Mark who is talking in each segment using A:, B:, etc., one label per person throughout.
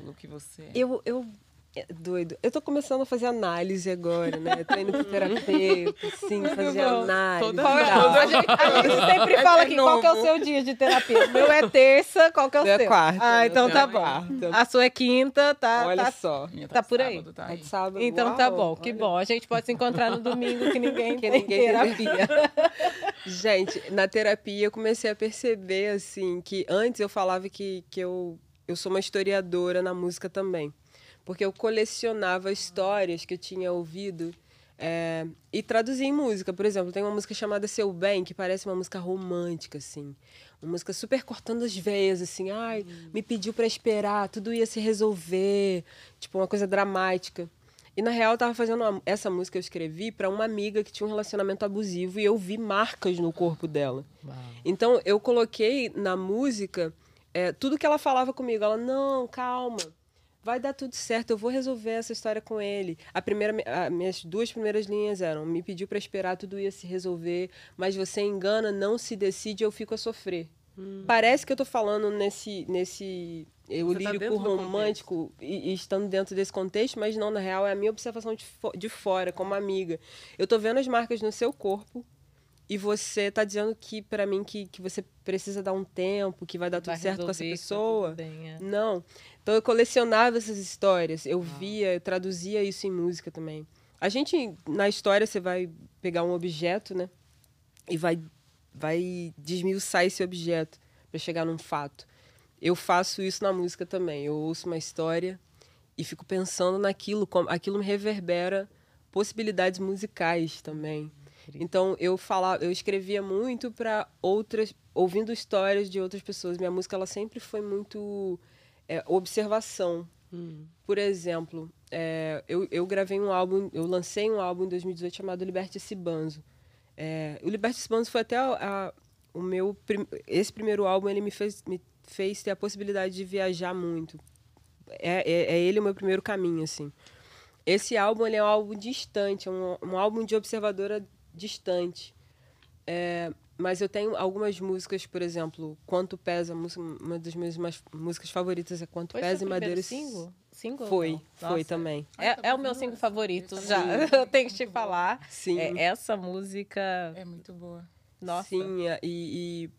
A: falo que você é.
B: Eu, eu é doido. Eu tô começando a fazer análise agora, né? tô indo pro terapeuta, sim, fazer análise.
C: Toda qual é, a, gente, a gente sempre fala aqui, qual é o seu dia de terapia? O meu é terça, qual que é o
B: meu
C: seu?
B: É quarta.
C: Ah, então tá bom.
B: Quarta.
C: A sua é quinta, tá?
B: Olha
C: tá,
B: só.
C: Tá, tá por aí.
A: Sábado, tá aí.
B: sábado.
C: Então
B: Uau,
C: tá bom, que
B: olha.
C: bom. A gente pode se encontrar no domingo que ninguém
B: Que
C: tem
B: ninguém
C: terapia.
B: Gente, na terapia eu comecei a perceber, assim, que antes eu falava que, que eu, eu sou uma historiadora na música também. Porque eu colecionava histórias que eu tinha ouvido é, e traduzia em música. Por exemplo, tem uma música chamada Seu Bem, que parece uma música romântica, assim. Uma música super cortando as veias, assim. Ai, me pediu para esperar, tudo ia se resolver. Tipo, uma coisa dramática. E na real eu tava fazendo uma- essa música eu escrevi para uma amiga que tinha um relacionamento abusivo e eu vi marcas no corpo dela. Então eu coloquei na música é, tudo que ela falava comigo. Ela, não, calma, vai dar tudo certo, eu vou resolver essa história com ele. A primeira, a, minhas duas primeiras linhas eram: me pediu para esperar, tudo ia se resolver, mas você engana, não se decide, eu fico a sofrer. Parece que eu tô falando nesse, nesse eu
A: Você tá
B: lírico
A: do
B: romântico e, e estando dentro desse contexto, mas não, na real, é a minha observação de, fo- de fora, como amiga. Eu tô vendo as marcas no seu corpo e você tá dizendo que, para mim, que, que você precisa dar um tempo, que vai dar tudo
C: Vai
B: certo com essa pessoa.
C: bem, é.
B: Não. Então eu colecionava essas histórias, eu via, eu traduzia isso em música também. A gente, na história, você vai pegar um objeto, né? E vai, vai desmiuçar esse objeto para chegar num fato. Eu faço isso na música também. Eu ouço uma história e fico pensando naquilo, como aquilo me reverbera possibilidades musicais também. Então eu falava, eu escrevia muito para outras, ouvindo histórias de outras pessoas. Minha música ela sempre foi muito é, observação. Por exemplo, é, eu, eu gravei um álbum, eu lancei um álbum em 2018 chamado Liberte esse Banzo. É, o Liberte esse Banzo foi até a- a- o meu esse primeiro álbum ele me fez me fez ter a possibilidade de viajar muito. É, é, é ele o meu primeiro caminho assim. Esse álbum é um álbum distante, é um, um álbum de observadora distante. É, mas eu tenho algumas músicas, por exemplo, Quanto Pesa, uma das minhas mais- músicas favoritas é Quanto
C: Foi
B: Pesa e Madeira.
C: single? Single?
B: Foi,
C: não?
B: foi
C: Nossa.
B: também.
C: É, é o meu single favorito, já. Eu tenho que te falar.
B: Sim.
C: É, essa música,
A: É muito boa.
C: nossa.
B: Sim, é, e, e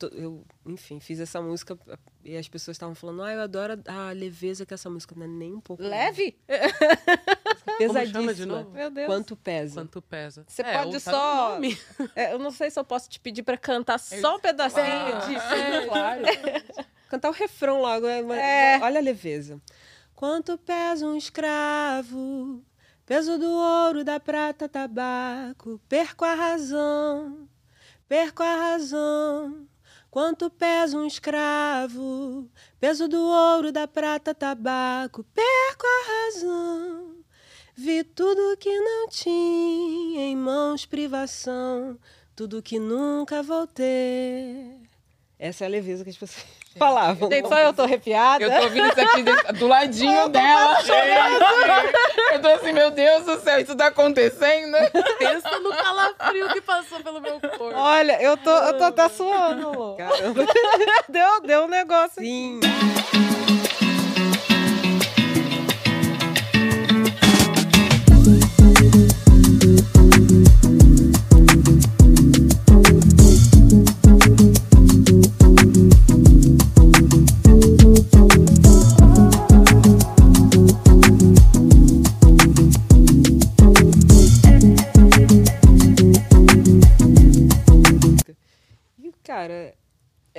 B: eu, eu, enfim, fiz essa música e as pessoas estavam falando, ah, eu adoro a leveza que essa música não é nem um pouco.
C: Leve?
B: Pesadíssima.
A: de?
C: Meu Deus.
B: Quanto pesa.
A: Quanto pesa.
C: Você
A: É,
C: pode
A: tá
C: só.
A: nome.
C: É, eu não sei se eu posso te pedir pra cantar só um pedacinho disso.
A: É, claro.
B: Cantar o refrão logo, é,
C: É.
B: olha a leveza. Quanto pesa um escravo, peso do ouro, da prata, tabaco, perco a razão, perco a razão. Quanto pesa um escravo, peso do ouro, da prata, tabaco, perco a razão. Vi tudo que não tinha em mãos, privação, tudo que nunca vou ter. Essa é a leveza que as pessoas falavam.
C: Gente, só eu tô arrepiada.
A: Eu tô ouvindo isso aqui do ladinho dela. Gente, eu tô assim, meu Deus do céu, isso tá acontecendo?
D: Pensa no calafrio que passou pelo meu corpo.
C: Olha, eu tô, eu tô até suando, Lu.
B: Caramba.
C: Deu, deu um negócio.
B: Sim. E,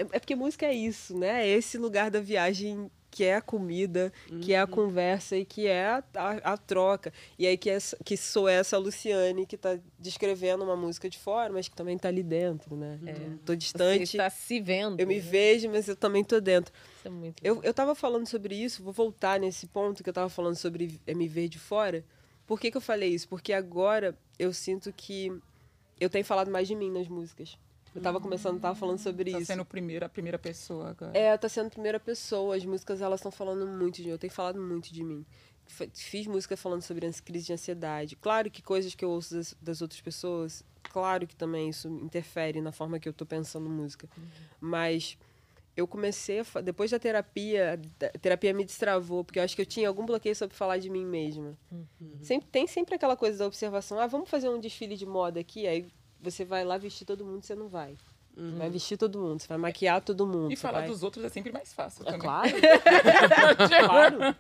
B: é porque música é isso, né? É esse lugar da viagem que é a comida, que é a conversa e que é a, a- a troca. E aí que, é, que sou essa Luciane que tá descrevendo uma música de fora, mas que também tá ali dentro, né? Então, tô
C: Você
B: distante,
C: está se vendo.
B: eu me vejo, mas eu também tô dentro.
C: Isso é muito
B: Eu, eu tava falando sobre isso, vou voltar nesse ponto que eu tava falando sobre me ver de fora. Por que, que eu falei isso? Porque agora eu sinto que eu tenho falado mais de mim nas músicas. Eu tava começando, tava falando sobre
A: Tá
B: isso.
A: sendo primeira, a primeira pessoa agora.
B: É, tá sendo primeira pessoa. As músicas, elas estão falando muito de mim. Eu tenho falado muito de mim. Fiz música falando sobre as crise de ansiedade. Claro que coisas que eu ouço das, das outras pessoas, claro que também isso interfere na forma que eu tô pensando música. Mas eu comecei a, depois da terapia, a terapia me destravou, porque eu acho que eu tinha algum bloqueio sobre falar de mim mesma. Sempre tem sempre aquela coisa da observação, ah, vamos fazer um desfile de moda aqui, aí você vai lá vestir todo mundo, você não vai. Você Vai vestir todo mundo, você vai maquiar todo mundo.
A: E falar
B: vai...
A: dos outros é sempre mais fácil
B: É
A: também.
B: claro. claro.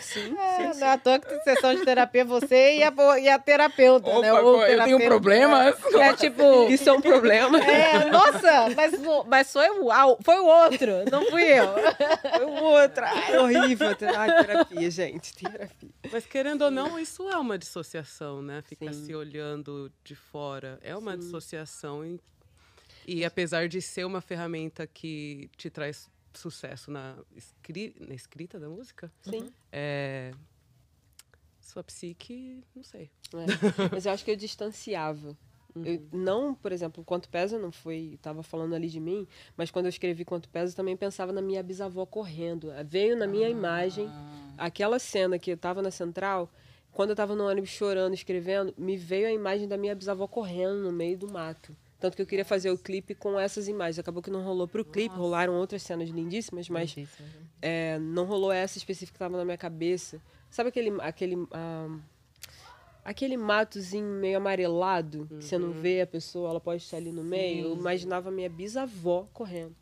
B: Sim,
C: É,
B: sim,
C: não é toa que tem sessão de terapia você e a, e a terapeuta,
A: Opa,
C: né? O
A: pô, eu tenho problemas.
C: É tipo...
B: Isso é um problema.
C: É, nossa, mas, mas foi, o, ah, foi o outro, não fui eu.
B: Foi o outro. Ai, horrível. Ai, terapia, gente. Terapia.
E: Mas querendo ou não, isso é uma dissociação, né? Ficar
B: Sim.
E: se olhando de fora é uma dissociação. E, e apesar de ser uma ferramenta que te traz sucesso na, escri- na escrita da música,
B: Sim.
E: é, sua psique, não sei.
B: É, Mas eu acho que eu distanciava.
C: Uhum.
B: Eu, não, por exemplo, Quanto Pesa não foi. Tava falando ali de mim, mas quando eu escrevi Quanto Pesa, eu também pensava na minha bisavó correndo. Veio na
C: Ah.
B: minha imagem aquela cena que eu tava na central. Quando eu tava no ônibus chorando, escrevendo, me veio a imagem da minha bisavó correndo no meio do mato. Tanto que eu queria fazer o clipe com essas imagens. Acabou que não rolou pro clipe, rolaram outras cenas lindíssimas, mas é, não rolou essa específica que estava na minha cabeça. Sabe aquele aquele ah, aquele matozinho meio amarelado que você não vê a pessoa, ela pode estar ali no meio. Eu imaginava minha bisavó correndo.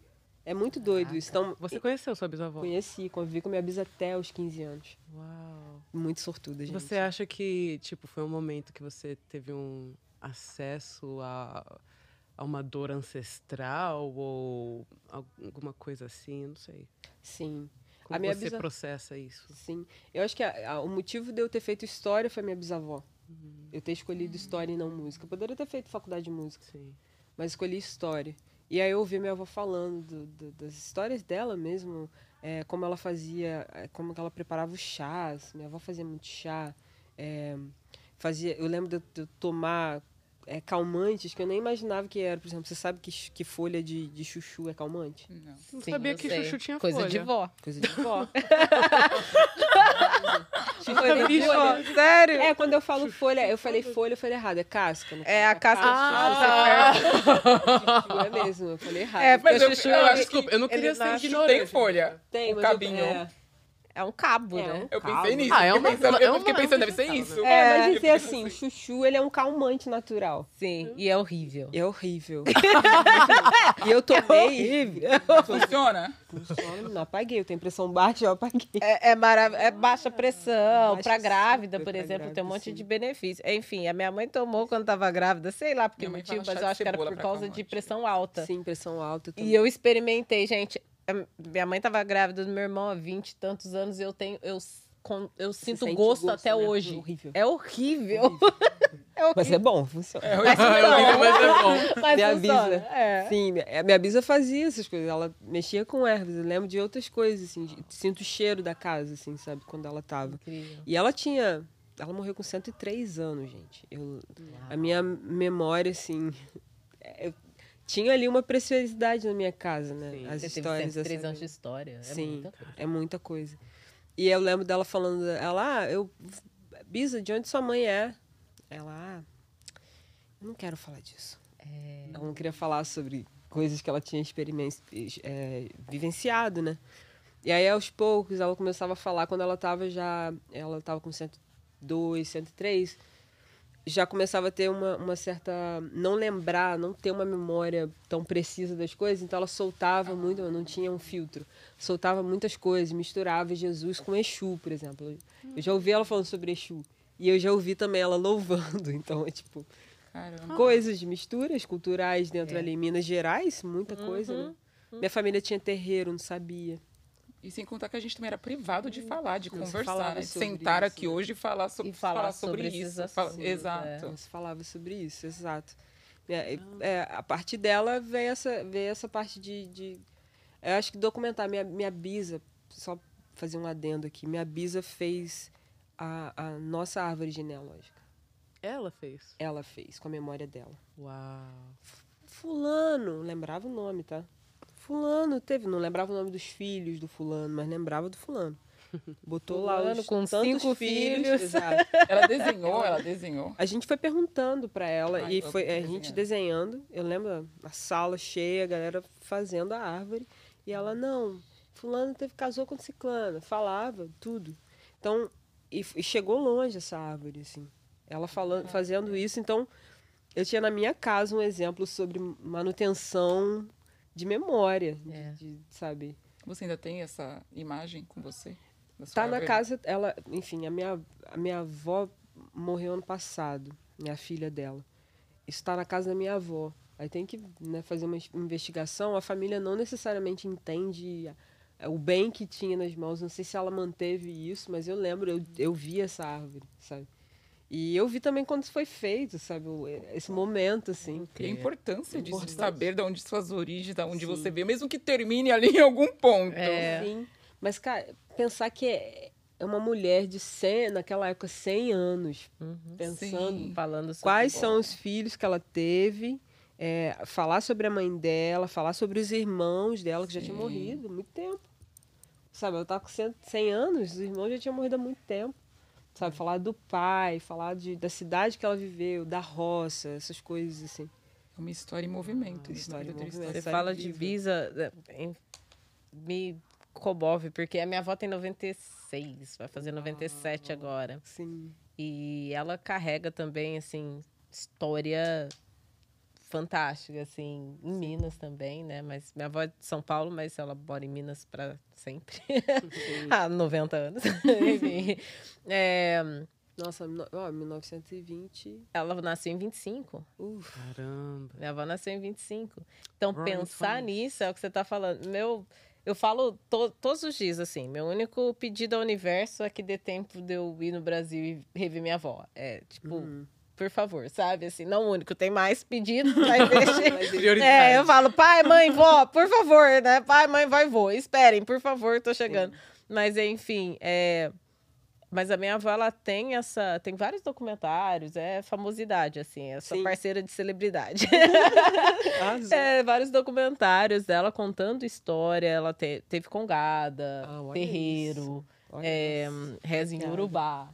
B: É muito doido isso. Então,
E: Você conheceu sua bisavó?
B: conheci, convivi com minha bisa até os 15 anos.
E: Uau.
B: Muito sortuda, gente.
E: Você acha que, tipo, foi um momento que você teve um acesso a, a uma dor ancestral ou alguma coisa assim? Não sei.
B: Sim.
E: Como
B: A minha
E: você
B: bisa-
E: processa isso?
B: Sim. Eu acho que a- a- o motivo de eu ter feito história foi minha bisavó. Eu ter escolhido história e não música. Eu poderia ter feito faculdade de música.
E: Sim.
B: mas escolhi história. E aí eu ouvi minha avó falando do- do- das histórias dela mesmo, é, como ela fazia, é, como ela preparava os chás. Minha avó fazia muito chá. é, fazia, eu lembro de eu tomar é, calmantes que eu nem imaginava que era. Por exemplo, você sabe que, que folha de, de chuchu é calmante?
A: Não.
E: Não
C: Sim,
E: sabia
C: eu
E: que
C: sei.
E: chuchu tinha
C: Coisa
E: folha.
C: de vó.
B: Coisa de vó.
E: Folha de
B: folha.
C: Sério?
B: É, quando eu falo folha, eu falei folha, eu falei errado. É casca. Não
C: É a casca
E: Ah,
B: chuchu é mesmo, eu falei errado.
C: É, porque
A: Mas eu-
C: chuchu
A: eu acho
E: Desculpa, eu não queria ser ignorante.
A: Tem folha.
B: Tem,
A: o
B: mas eu-
A: cabinho.
B: é.
C: É um cabo,
B: É,
C: né?
B: um
A: Eu
B: cabo.
A: pensei nisso.
E: Ah, é
A: eu
E: uma-
A: fiquei pensando,
E: é
A: eu fiquei
E: uma-
A: pensando, deve ser isso.
E: né?
B: É, mas dizer
A: fiquei
B: assim, chuchu, ele é um calmante natural.
C: Sim, e é horrível.
B: É horrível. e eu tomei.
A: Funciona?
B: Funciona, não apaguei. Eu tenho pressão baixa, eu apaguei.
C: É, é, marav- é baixa pressão,
B: Baixa
C: pra grávida, por
B: pra
C: exemplo, tem um
B: grávida,
C: monte
B: sim.
C: de benefícios. Enfim, a minha mãe tomou quando tava grávida, sei lá por que motivo, mas eu acho que era por causa de pressão alta.
B: Sim, pressão alta também.
C: E eu experimentei, gente. A- Minha mãe tava grávida do meu irmão há 20 e tantos anos e eu tenho. Eu, com- eu
B: Você
C: sinto gosto,
B: gosto,
C: até
B: né?
C: hoje.
B: Horrível.
C: É horrível. é horrível.
B: Mas é bom, funciona.
A: É,
E: é horrível, mas é bom.
C: Mas
B: Minha
C: funciona.
B: bisa.
C: É.
B: Sim, minha, minha bisa fazia essas coisas. Ela mexia com ervas. Eu lembro de outras coisas, assim. de- Sinto o cheiro da casa, assim, sabe? Quando ela tava.
C: Incrível.
B: E ela tinha. Ela morreu com 103 anos, gente. Eu, a minha memória, assim. é, tinha ali uma preciosidade na minha casa, né?
E: Sim.
B: As
C: Você teve
B: histórias.
C: 103
B: essa-
C: anos de história. É
B: Sim,
C: muita coisa.
B: é muita coisa. E eu lembro dela falando, ela, ah, eu. Bisa, de onde sua mãe é? Ela, ah, eu não quero falar disso.
C: É.
B: Ela não queria falar sobre coisas que ela tinha é, vivenciado, né? E aí, aos poucos, ela começava a falar quando ela estava já. Ela estava com 102, 103. Já começava a ter uma, uma certa. Não lembrar, não ter uma memória tão precisa das coisas. Então, ela soltava muito, não tinha um filtro. Soltava muitas coisas, misturava Jesus com Exu, por exemplo. Eu já ouvi ela falando sobre Exu. E eu já ouvi também ela louvando. Então, é tipo
A: Caramba.
B: coisas, misturas culturais dentro
C: É.
B: ali. Minas Gerais, muita coisa, né? Minha família tinha terreiro, não sabia.
A: E sem contar que a gente também era privado de falar, de
B: Não
A: conversar, né? Sentar
B: isso,
A: aqui
B: né?
A: hoje e falar, so
C: E falar
A: falar sobre,
C: sobre
A: isso. Fala-
C: assuntos,
A: Exato.
B: Não se falava sobre isso, exato. É, é, a partir dela veio essa, veio essa parte de, de- Eu acho que documentar. Minha, minha bisa, só fazer um adendo aqui, minha bisa fez a, a nossa árvore genealógica.
E: Ela fez.
B: Ela fez, com a memória dela.
E: Uau.
B: Fulano, lembrava o nome, tá? Fulano teve, não lembrava o nome dos filhos do fulano, mas lembrava do fulano. Botou lá
C: Fulano
B: os
C: com
B: tantos
C: cinco filhos.
B: exato.
A: Ela desenhou, ela desenhou.
B: A gente foi perguntando pra ela
A: Ai,
B: e foi a gente
A: desenhando.
B: Eu lembro a sala cheia, a galera fazendo a árvore E ela, não, fulano teve, casou com ciclana, falava tudo. Então, e, e chegou longe essa árvore, assim. Ela falando, fazendo isso, então eu tinha na minha casa um exemplo sobre manutenção de memória, de-
C: É.
B: de, sabe?
A: Você ainda tem essa imagem com você?
B: Tá na casa, ela, enfim, a minha, a minha avó morreu ano passado, minha filha dela. Isso tá na casa da minha avó. Aí tem que né, fazer uma investigação. A família não necessariamente entende o bem que tinha nas mãos. Não sei se ela manteve isso, mas eu lembro, eu, eu vi essa árvore, sabe? E eu vi também quando isso foi feito, sabe? O- Esse momento, assim.
A: E a importância disso, de saber de onde suas origens, de onde
B: Sim.
A: você veio, mesmo que termine ali em algum ponto.
C: É.
B: Sim. Mas, cara, pensar que é é uma mulher de 100, naquela época, 100 anos,
C: Uhum.
B: pensando
A: Sim.
C: Falando sobre
B: quais são os filhos que ela teve, é, falar sobre a mãe dela, falar sobre os irmãos dela, que já tinham
A: Sim.
B: morrido há muito tempo. Sabe, ela tá com 100, 100 anos, os irmãos já tinham morrido há muito tempo. Sabe, falar do pai, falar de, da cidade que ela viveu, da roça, essas coisas assim.
A: É uma história em movimento.
B: Uma história em
A: Vida
B: movimento.
C: Você fala de
B: viva.
C: Bisa, é, em- me comove, porque a minha avó tem 96, vai fazer 97 agora.
B: Sim.
C: E ela carrega também, assim, história fantástica, assim, em Minas também, né? Mas minha avó é de São Paulo, mas ela mora em Minas para sempre. Há 90 anos. Enfim. É,
B: Nossa, no- ó, 1920.
C: ela nasceu em 25.
B: Uf,
E: Caramba.
C: Minha avó nasceu em 25. Então, pensar
E: Stones.
C: nisso é o que você está falando. Meu, eu falo to- todos os dias, assim, meu único pedido ao universo é que dê tempo de eu ir no Brasil e rever minha avó. É, tipo,
B: Uhum.
C: Por favor, sabe? Assim, não o único, tem mais pedidos.
B: Mas
A: Prioridade.
C: É, eu falo, pai, mãe, vó, por favor, né? Pai, mãe, vai, vô. Esperem, por favor, tô chegando. Mas, enfim, é... Mas a minha avó, ela tem essa... Tem vários documentários, é famosidade, assim. É sua
B: Sim.
C: parceira de celebridade. É, vários documentários dela contando história. Ela te- teve congada,
B: Ah,
C: terreiro, é, reza em. Urubá.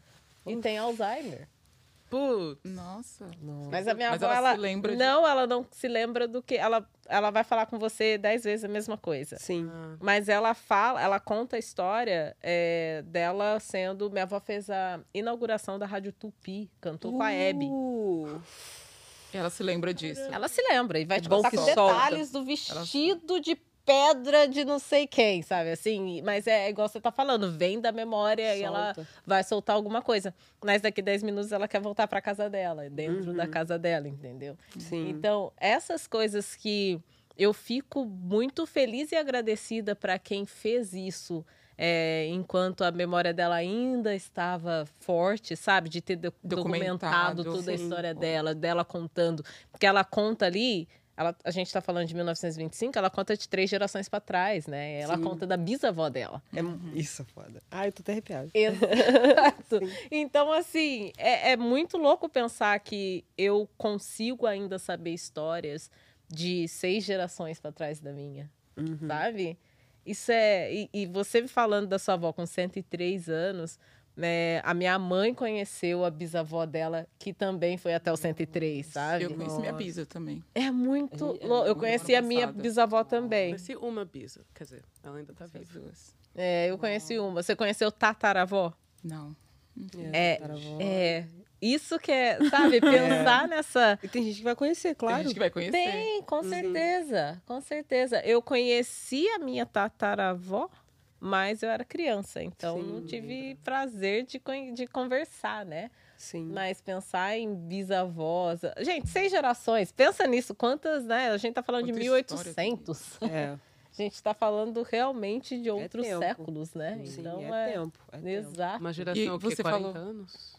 C: E tem Alzheimer.
E: Putz.
A: Nossa.
B: Nossa.
C: Mas a minha
A: Mas
C: avó,
A: ela
C: ela,
A: se lembra de-
C: não, ela não se lembra do que ela, ela vai falar com você dez vezes a mesma coisa.
B: Sim.
E: Ah,
C: Mas ela fala, ela conta a história é, dela sendo. Minha avó fez a inauguração da Rádio Tupi, cantou com a Hebe.
B: Uh,
A: Ela se lembra disso.
C: Ela se lembra e vai
B: É
C: te contar
B: que
C: com
B: solta.
C: detalhes do vestido de pedra de não sei quem, sabe? Assim, mas é igual você tá falando, vem da memória e ela
B: solta.
C: vai soltar alguma coisa. Mas daqui 10 minutos ela quer voltar para casa dela, dentro da
B: Uhum.
C: casa dela, entendeu?
B: Sim.
C: Então, essas coisas que eu fico muito feliz e agradecida para quem fez isso. é, enquanto a memória dela ainda estava forte, sabe? De ter do-
A: Documentado,
C: documentado toda a
A: sim.
C: história dela, dela contando. Porque ela conta ali, ela, a gente está falando de 1925, ela conta de três gerações para trás, né? Ela
B: Sim.
C: conta da bisavó dela.
B: É, Isso é foda. Ai, eu tô até arrepiada.
C: Exato. Então, assim, é, é muito louco pensar que eu consigo ainda saber histórias de seis gerações para trás da minha,
B: Uhum.
C: sabe? Isso é. E, e você falando da sua avó com 103 anos, né? A minha mãe conheceu a bisavó dela, que também foi até os 103, sabe?
A: Eu conheci minha
B: Nossa.
A: bisa também.
C: É muito.
B: É, é,
C: Eu conheci a minha bisavó também.
E: Conheci uma bisa. Quer dizer, ela ainda tá viva.
A: duas.
C: É, eu conheci uma. Você conheceu tataravó?
A: Não.
C: É,
B: tataravó.
C: É. Isso que é, sabe, pensar nessa.
B: E tem gente que vai conhecer,
A: Tem
B: claro.
A: gente que vai conhecer.
C: Tem, com certeza, com certeza. Eu conheci a minha tataravó, mas eu era criança, então não
B: Sim.
C: tive prazer de, de conversar, né?
B: Sim.
C: Mas pensar em bisavós. Gente, seis gerações, pensa nisso. Quantas, né? A gente tá falando de
A: Quanta
C: 1800.
B: É.
C: A gente tá falando realmente de outros
B: tempo.
C: séculos, né?
B: Sim,
C: então
B: é, tempo. É tempo.
C: Exato.
E: Uma geração,
A: E
E: o quê?
A: você
E: 40
A: falou-
E: anos?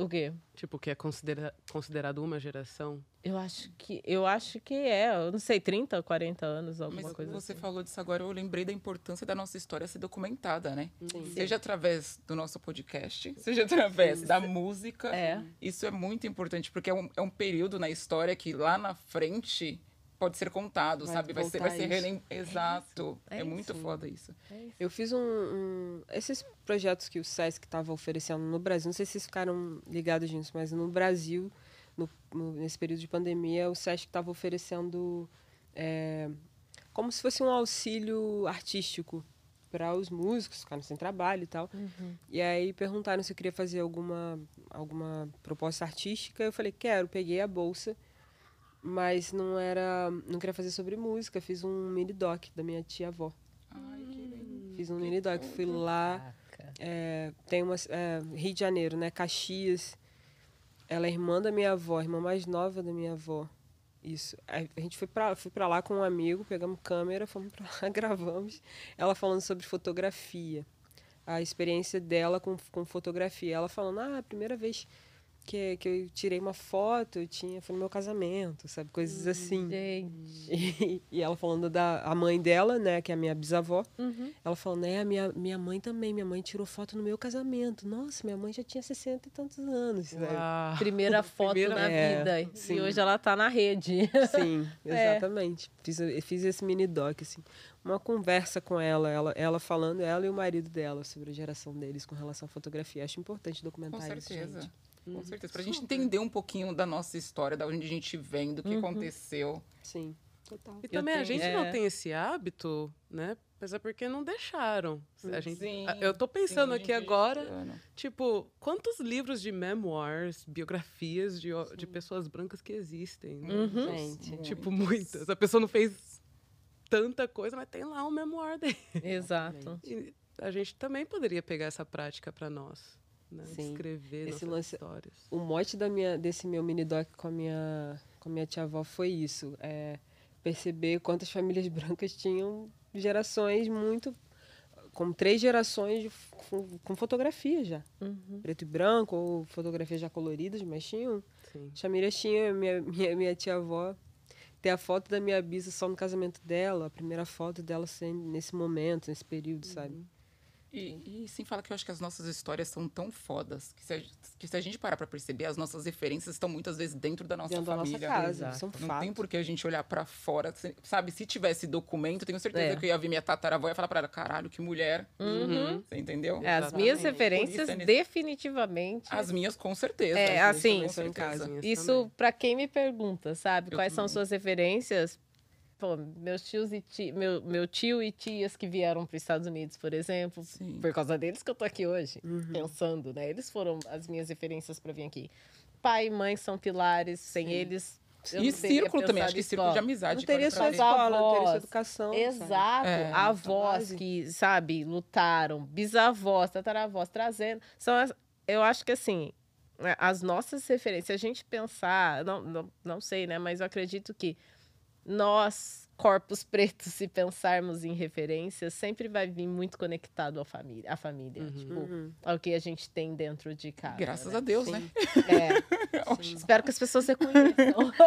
C: O quê?
E: Tipo, que é considera considerado uma geração?
C: Eu acho que eu acho que é, eu não sei, 30, 40 anos, alguma
A: Mas
C: coisa
A: você
C: assim.
A: falou disso agora, eu lembrei da importância da nossa história ser documentada, né?
B: Sim.
A: Seja através do nosso podcast, seja através da música.
C: É.
A: Isso é muito importante, porque é um, é um período na história que lá na frente pode ser contado,
B: Vai
A: sabe? Vai ser, vai ser
B: isso.
A: relem... Exato.
C: É
A: É,
C: isso.
A: muito foda isso.
B: Eu fiz um, um- Esses projetos que o SESC estava oferecendo no Brasil, não sei se vocês ficaram ligados nisso, mas no Brasil, no- no- nesse período de pandemia, o SESC estava oferecendo é, como se fosse um auxílio artístico para os músicos, ficaram sem trabalho e tal. E aí perguntaram se eu queria fazer alguma, alguma proposta artística. Eu falei, quero. Peguei a bolsa, mas não era, não queria fazer sobre música. Fiz um mini doc da minha tia-avó.
A: Ai, que lindo.
B: Fiz um mini doc. Fui lá, é, tem uma é, Rio de Janeiro, né? Caxias. Ela é irmã da minha avó, irmã mais nova da minha avó. Isso. A gente foi pra, fui pra lá com um amigo, pegamos câmera, fomos pra lá, gravamos. Ela falando sobre fotografia. A experiência dela com, com fotografia. Ela falando, ah, a primeira vez que, que eu tirei uma foto, eu tinha, foi no meu casamento, sabe? Coisas assim.
C: Gente.
B: E, e ela falando da a mãe dela, né, que é a minha bisavó.
C: Uhum.
B: Ela falando, né, a minha, minha mãe também. Minha mãe tirou foto no meu casamento. Nossa, minha mãe já tinha 60 e tantos anos.
E: Uau.
C: Primeira foto
E: Primeira-
C: na
B: É,
C: vida.
B: sim.
C: E hoje ela tá na rede.
B: Sim,
C: É.
B: exatamente. Fiz, fiz esse mini doc, assim. Uma conversa com ela, ela, ela falando, ela e o marido dela, sobre a geração deles com relação à fotografia. Acho importante
A: Com
B: documentar isso,
A: certeza.
B: gente.
A: Com certeza. Pra gente entender um pouquinho da nossa história, da onde a gente vem, do que aconteceu.
B: Sim, total.
E: E também a
C: tenho-
E: gente
C: é.
E: não tem esse hábito, né? Mas é porque não deixaram. A gente,
A: Sim,
E: a- eu tô pensando
A: sim,
E: aqui agora, tipo, quantos livros de memoirs, biografias de, de pessoas brancas que existem? né?
C: Uhum.
B: Gente,
E: Tipo, muitas. A pessoa não fez tanta coisa, mas tem lá um memoir dele.
C: Exato.
E: E a gente também poderia pegar essa prática para nós, né?
B: Sim.
E: Escrever
B: Esse
E: nossas
B: lance-
E: histórias.
B: o mote da minha, desse meu mini doc com a minha, com a minha tia-avó foi isso. É perceber quantas famílias brancas tinham gerações muito... Com três gerações de com, com fotografia já.
C: Uhum.
B: Preto e branco, ou fotografias já coloridas, mas tinham.
E: Sim.
B: Famílias tinham, minha, minha, minha tia-avó tem a foto da minha bisa só no casamento dela, a primeira foto dela sendo nesse momento, nesse período, sabe?
A: E, e sem falar que eu acho que as nossas histórias são tão fodas que se a, que se a gente parar pra perceber, as nossas referências estão muitas vezes dentro da nossa
B: Dentro da nossa
A: família.
B: casa,
C: Exato.
B: são
A: Não
B: fatos.
A: tem por que a gente olhar pra fora. Sabe, se tivesse documento, tenho certeza
C: É.
A: que eu ia ver minha tataravó e ia falar pra ela, caralho, que mulher.
C: Uhum.
A: Você entendeu?
C: É, As
E: Exatamente.
C: minhas referências,
A: é nesse-
C: definitivamente.
A: As minhas, com certeza.
C: É, assim,
A: com
B: São em
A: certeza.
C: Isso, pra quem me pergunta, sabe?
A: Eu
C: Quais são
A: também.
C: suas referências? Pô, meus tios e ti, meu, meu tio e tias que vieram para os Estados Unidos, por exemplo,
A: Sim.
C: por causa deles que eu tô aqui hoje, pensando, né? Eles foram as minhas referências para vir aqui. Pai e mãe são pilares, sem eles. eu
A: E círculo também, acho que círculo de amizade.
B: Não teria
A: ver.
B: escola, não teria
C: avós.
B: educação.
C: Exato.
A: É.
C: Avós
B: base.
C: que, sabe, lutaram, bisavós, tataravós, trazendo. São as, eu acho que assim, né, as nossas referências, se a gente pensar, não, não, não sei, né? Mas eu acredito que nós, corpos pretos, se pensarmos em referências, sempre vai vir muito conectado à família, à família tipo,
B: Uhum.
C: ao que a gente tem dentro de casa.
A: Graças
C: né?
A: a Deus, né?
C: É. Espero que as pessoas reconheçam.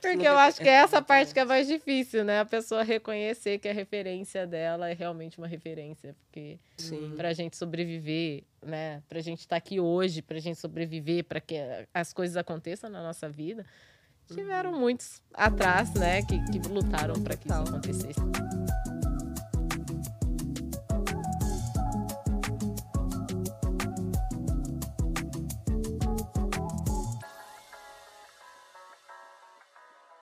C: Porque eu acho que é essa parte que é mais difícil, né? A pessoa reconhecer que a referência dela é realmente uma referência. Porque
B: Sim.
C: pra gente sobreviver, né? Pra gente estar aqui hoje, pra gente sobreviver, pra que as coisas aconteçam na nossa vida, tiveram muitos atrás, né? Que, que lutaram pra que isso acontecesse.